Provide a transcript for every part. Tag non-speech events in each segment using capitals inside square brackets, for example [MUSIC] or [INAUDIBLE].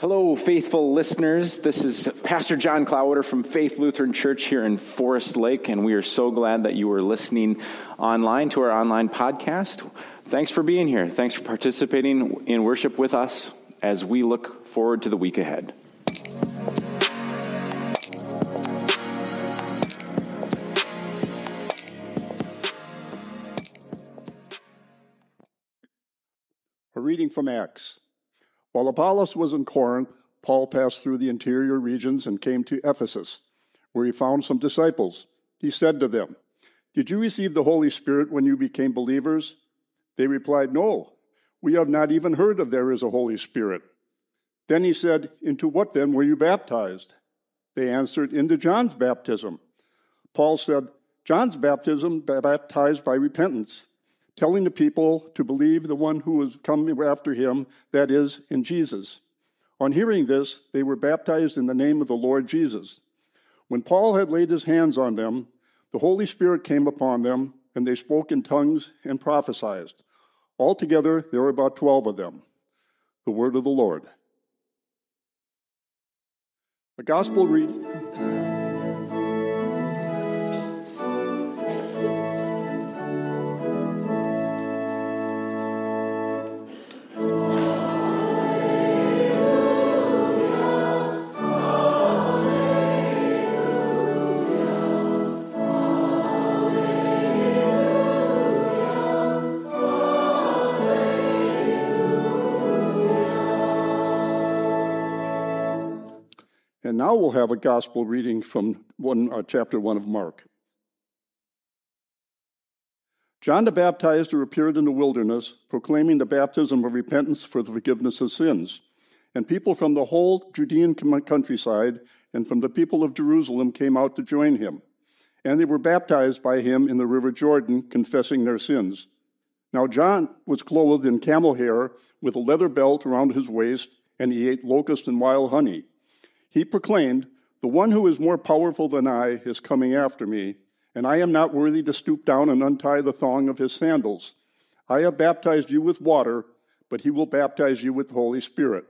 Hello, faithful listeners. This is Pastor John Klawiter from Faith Lutheran Church here in Forest Lake, and we are so glad that you are listening online to our online podcast. Thanks for being here. Thanks for participating in worship with us as we look forward to the week ahead. A reading from Acts. While Apollos was in Corinth, Paul passed through the interior regions and came to Ephesus, where he found some disciples. He said to them, Did you receive the Holy Spirit when you became believers? They replied, No, we have not even heard that there is a Holy Spirit. Then he said, Into what then were you baptized? They answered, Into John's baptism. Paul said, John's baptism baptized by repentance telling the people to believe the one who was coming after him, that is, in Jesus. On hearing this, they were baptized in the name of the Lord Jesus. When Paul had laid his hands on them, the Holy Spirit came upon them, and they spoke in tongues and prophesied. Altogether, there were about twelve of them. The word of the Lord. The gospel reading. Now we'll have a gospel reading from one, uh, chapter 1 of Mark. John the Baptizer appeared in the wilderness, proclaiming the baptism of repentance for the forgiveness of sins. And people from the whole Judean countryside and from the people of Jerusalem came out to join him. And they were baptized by him in the river Jordan, confessing their sins. Now John was clothed in camel hair with a leather belt around his waist, and he ate locust and wild honey. He proclaimed, The one who is more powerful than I is coming after me, and I am not worthy to stoop down and untie the thong of his sandals. I have baptized you with water, but he will baptize you with the Holy Spirit.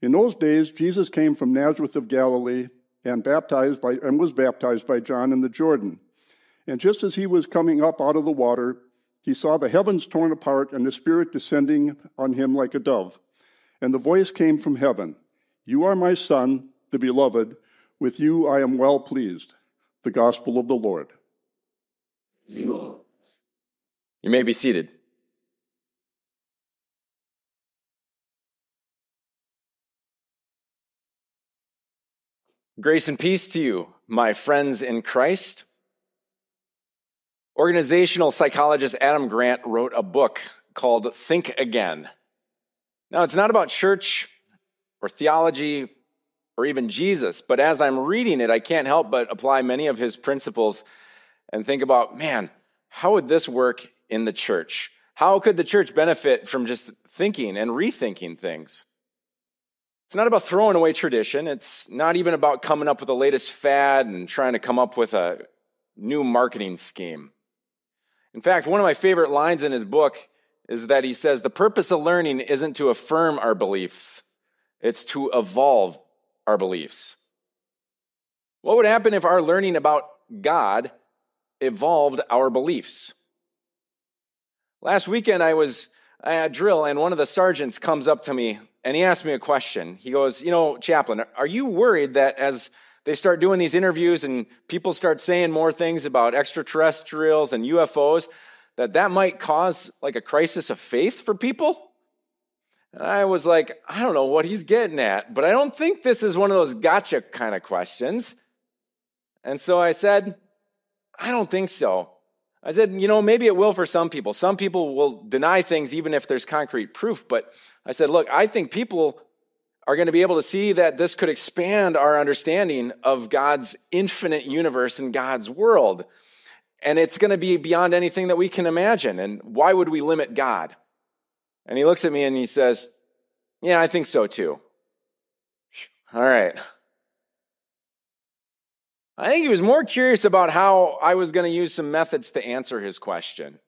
In those days, Jesus came from Nazareth of Galilee and baptized by, and was baptized by John in the Jordan. And just as he was coming up out of the water, he saw the heavens torn apart and the Spirit descending on him like a dove. And the voice came from heaven, You are my Son, the beloved, with you I am well pleased. The gospel of the Lord. You may be seated. Grace and peace to you, my friends in Christ. Organizational psychologist Adam Grant wrote a book called Think Again. Now, it's not about church or theology or even Jesus. But as I'm reading it, I can't help but apply many of his principles and think about, man, how would this work in the church? How could the church benefit from just thinking and rethinking things? It's not about throwing away tradition. It's not even about coming up with the latest fad and trying to come up with a new marketing scheme. In fact, one of my favorite lines in his book is that he says, the purpose of learning isn't to affirm our beliefs. It's to evolve our beliefs. What would happen if our learning about God evolved our beliefs? Last weekend, I was at drill, and one of the sergeants comes up to me and he asked me a question. He goes, You know, chaplain, are you worried that as they start doing these interviews and people start saying more things about extraterrestrials and UFOs, that that might cause like a crisis of faith for people? I was like, I don't know what he's getting at, but I don't think this is one of those gotcha kind of questions. And so I said, I don't think so. I said, you know, maybe it will for some people. Some people will deny things even if there's concrete proof. But I said, look, I think people are going to be able to see that this could expand our understanding of God's infinite universe and God's world. And it's going to be beyond anything that we can imagine. And why would we limit God? And he looks at me and he says, Yeah, I think so too. All right. I think he was more curious about how I was going to use some methods to answer his question.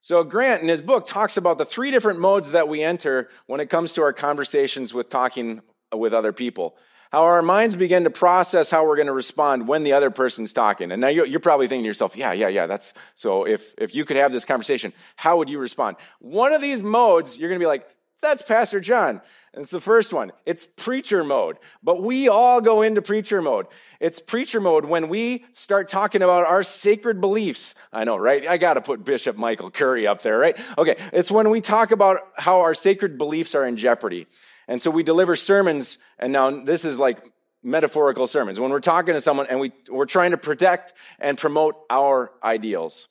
So, Grant in his book talks about the three different modes that we enter when it comes to our conversations with talking with other people. How our minds begin to process how we're going to respond when the other person's talking. And now you're probably thinking to yourself, yeah, yeah, yeah, that's so if, if you could have this conversation, how would you respond? One of these modes, you're going to be like, that's Pastor John. And it's the first one. It's preacher mode. But we all go into preacher mode. It's preacher mode when we start talking about our sacred beliefs. I know, right? I got to put Bishop Michael Curry up there, right? Okay. It's when we talk about how our sacred beliefs are in jeopardy. And so we deliver sermons. And now this is like metaphorical sermons. When we're talking to someone and we, we're trying to protect and promote our ideals.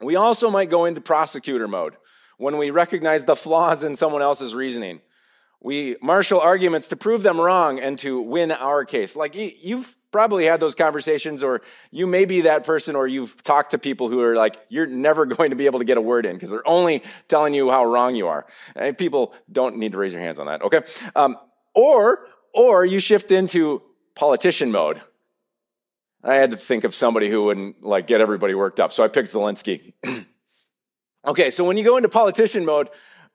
We also might go into prosecutor mode when we recognize the flaws in someone else's reasoning. We marshal arguments to prove them wrong and to win our case. Like you've probably had those conversations, or you may be that person, or you've talked to people who are like, you're never [LAUGHS] going to be able to get a word in because they're only telling you how wrong you are. And people don't need to raise your hands on that, okay? Um, or, or you shift into politician mode. I had to think of somebody who wouldn't like get everybody worked up, so I picked Zelensky. [CLEARS THROAT] Okay, so when you go into politician mode,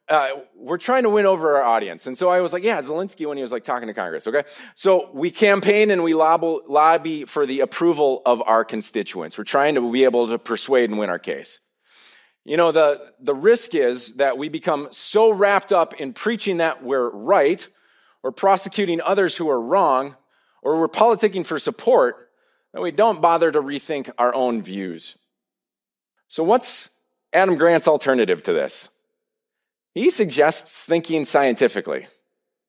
uh, we're trying to win over our audience. And so I was like, yeah, Zelensky when he was like talking to Congress, okay? So we campaign and we lobby, lobby for the approval of our constituents. We're trying to be able to persuade and win our case. You know, the, the risk is that we become so wrapped up in preaching that we're right or prosecuting others who are wrong or we're politicking for support that we don't bother to rethink our own views. So what's Adam Grant's alternative to this. He suggests thinking scientifically,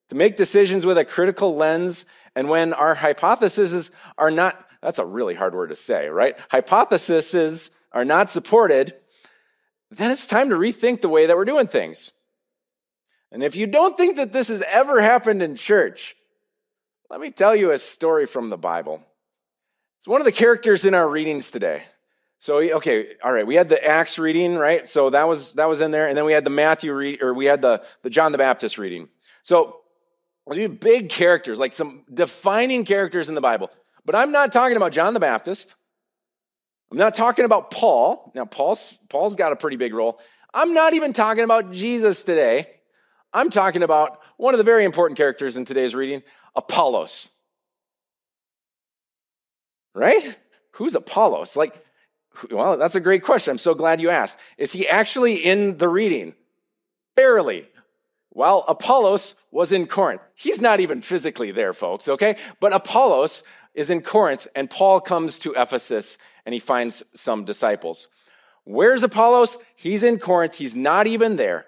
to make decisions with a critical lens, and when our hypotheses are not, that's a really hard word to say, right? Hypotheses are not supported, then it's time to rethink the way that we're doing things. And if you don't think that this has ever happened in church, let me tell you a story from the Bible. It's one of the characters in our readings today. So okay, all right. We had the Acts reading, right? So that was that was in there, and then we had the Matthew read, or we had the the John the Baptist reading. So these big characters, like some defining characters in the Bible. But I'm not talking about John the Baptist. I'm not talking about Paul. Now Paul's Paul's got a pretty big role. I'm not even talking about Jesus today. I'm talking about one of the very important characters in today's reading, Apollos. Right? Who's Apollos? Like well, that's a great question. I'm so glad you asked. Is he actually in the reading? Barely. Well, Apollos was in Corinth. He's not even physically there, folks, okay? But Apollos is in Corinth, and Paul comes to Ephesus and he finds some disciples. Where's Apollos? He's in Corinth. He's not even there.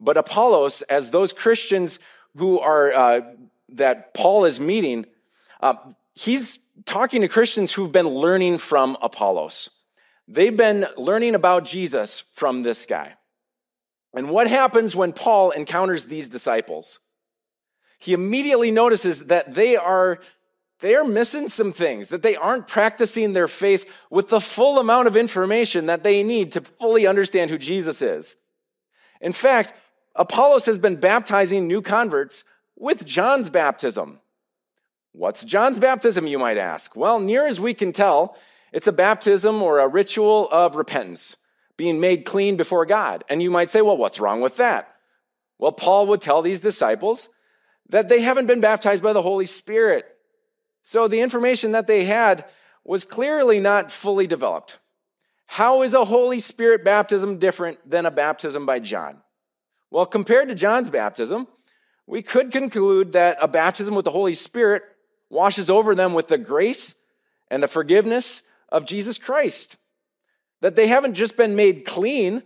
But Apollos, as those Christians who are, uh, that Paul is meeting, uh, he's talking to Christians who've been learning from Apollos. They've been learning about Jesus from this guy. And what happens when Paul encounters these disciples? He immediately notices that they are they are missing some things, that they aren't practicing their faith with the full amount of information that they need to fully understand who Jesus is. In fact, Apollos has been baptizing new converts with John's baptism. What's John's baptism, you might ask? Well, near as we can tell, it's a baptism or a ritual of repentance, being made clean before God. And you might say, well, what's wrong with that? Well, Paul would tell these disciples that they haven't been baptized by the Holy Spirit. So the information that they had was clearly not fully developed. How is a Holy Spirit baptism different than a baptism by John? Well, compared to John's baptism, we could conclude that a baptism with the Holy Spirit washes over them with the grace and the forgiveness of Jesus Christ. That they haven't just been made clean,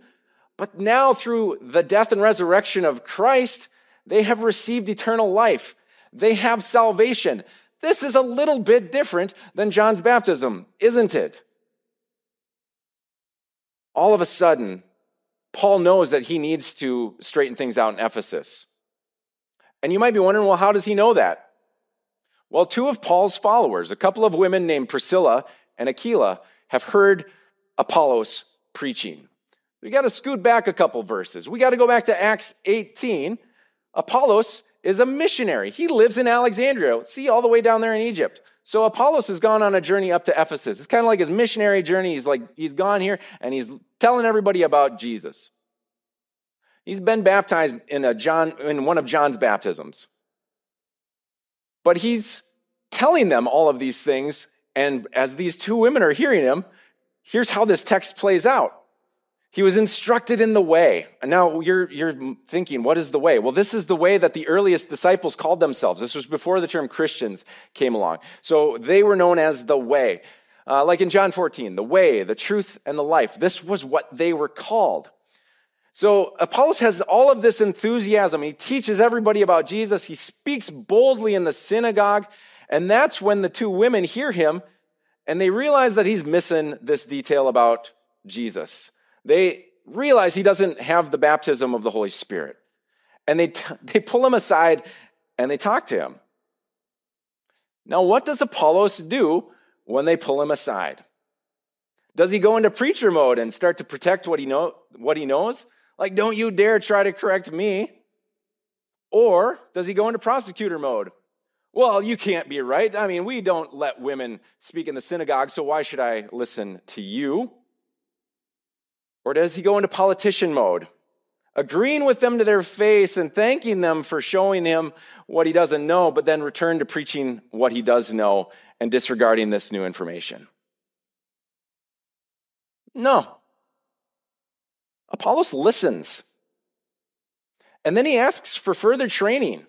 but now through the death and resurrection of Christ, they have received eternal life. They have salvation. This is a little bit different than John's baptism, isn't it? All of a sudden, Paul knows that he needs to straighten things out in Ephesus. And you might be wondering, well, how does he know that? Well, two of Paul's followers, a couple of women named Priscilla and Aquila have heard Apollos preaching. We got to scoot back a couple verses. We got to go back to Acts 18. Apollos is a missionary. He lives in Alexandria. See, all the way down there in Egypt. So Apollos has gone on a journey up to Ephesus. It's kind of like his missionary journey. He's like, he's gone here and he's telling everybody about Jesus. He's been baptized in a John, in one of John's baptisms. But he's telling them all of these things. And as these two women are hearing him, here's how this text plays out. He was instructed in the way. And now you're, you're thinking, what is the way? Well, this is the way that the earliest disciples called themselves. This was before the term Christians came along. So they were known as the way. Uh, like in John 14, the way, the truth, and the life. This was what they were called. So Apollos has all of this enthusiasm. He teaches everybody about Jesus. He speaks boldly in the synagogue. And that's when the two women hear him and they realize that he's missing this detail about Jesus they realize he doesn't have the baptism of the Holy Spirit. And they, t- [LAUGHS] they pull him aside and they talk to him. Now, what does Apollos do when they pull him aside? Does he go into preacher mode and start to protect what he, know, what he knows? Like, don't you dare try to correct me. Or does he go into prosecutor mode? Well, you can't be right. I mean, we don't let women speak in the synagogue, so why should I listen to you? Or does he go into politician mode, agreeing with them to their face and thanking them for showing him what he doesn't know, but then return to preaching what he does know and disregarding this new information? No. Apollos listens. And then he asks for further training.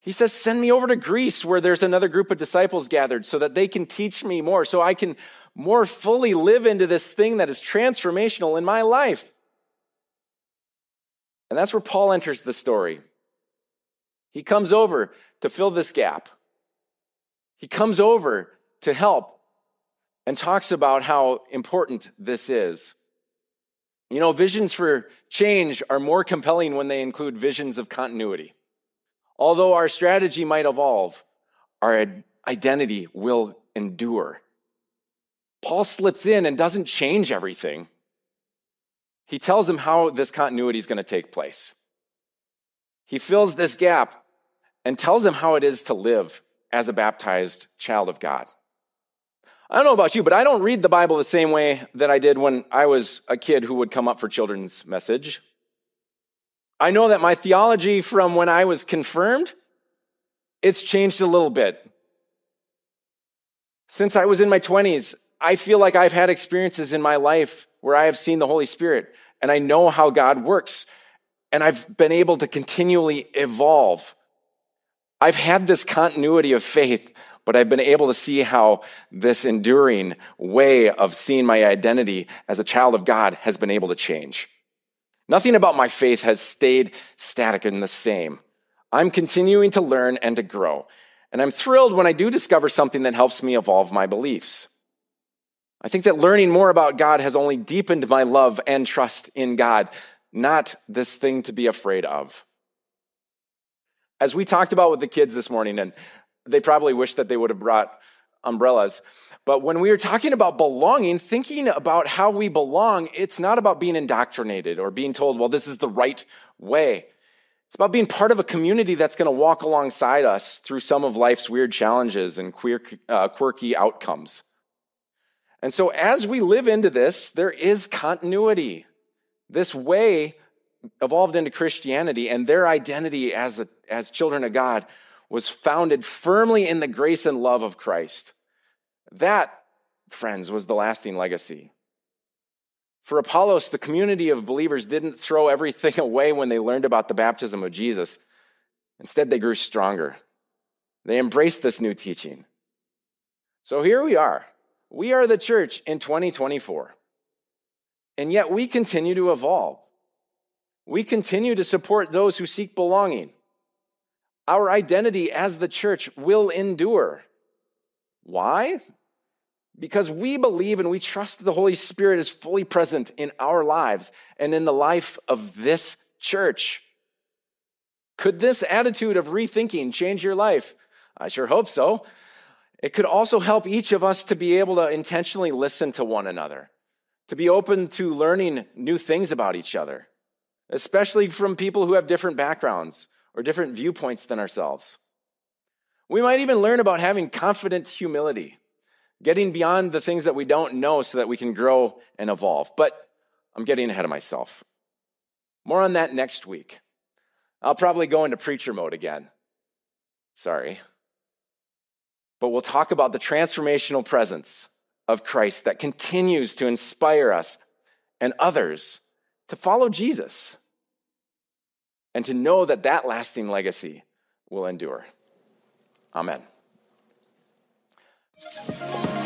He says, Send me over to Greece where there's another group of disciples gathered so that they can teach me more, so I can more fully live into this thing that is transformational in my life. And that's where Paul enters the story. He comes over to fill this gap. He comes over to help and talks about how important this is. You know, visions for change are more compelling when they include visions of continuity. Although our strategy might evolve, our identity will endure. Paul slips in and doesn't change everything. He tells them how this continuity is going to take place. He fills this gap and tells them how it is to live as a baptized child of God. I don't know about you, but I don't read the Bible the same way that I did when I was a kid who would come up for children's message. I know that my theology from when I was confirmed, it's changed a little bit. Since I was in my 20s, I feel like I've had experiences in my life where I have seen the Holy Spirit and I know how God works and I've been able to continually evolve. I've had this continuity of faith, but I've been able to see how this enduring way of seeing my identity as a child of God has been able to change. Nothing about my faith has stayed static and the same. I'm continuing to learn and to grow. And I'm thrilled when I do discover something that helps me evolve my beliefs. I think that learning more about God has only deepened my love and trust in God, not this thing to be afraid of. As we talked about with the kids this morning, and they probably wish that they would have brought umbrellas, but when we are talking about belonging, thinking about how we belong, it's not about being indoctrinated or being told, well, this is the right way. It's about being part of a community that's going to walk alongside us through some of life's weird challenges and queer, uh, quirky outcomes. And so as we live into this, there is continuity. This way evolved into Christianity and their identity as, a, as children of God was founded firmly in the grace and love of Christ. That, friends, was the lasting legacy. For Apollos, the community of believers didn't throw everything [LAUGHS] away when they learned about the baptism of Jesus. Instead, they grew stronger. They embraced this new teaching. So here we are, we are the church in 2024. And yet we continue to evolve. We continue to support those who seek belonging. Our identity as the church will endure. Why? Because we believe and we trust the Holy Spirit is fully present in our lives and in the life of this church. Could this attitude of rethinking change your life? I sure hope so. It could also help each of us to be able to intentionally listen to one another, to be open to learning new things about each other, especially from people who have different backgrounds or different viewpoints than ourselves. We might even learn about having confident humility, getting beyond the things that we don't know so that we can grow and evolve. But I'm getting ahead of myself. More on that next week. I'll probably go into preacher mode again. Sorry. But we'll talk about the transformational presence of Christ that continues to inspire us and others to follow Jesus and to know that that lasting legacy will endure. Amen. Thank you.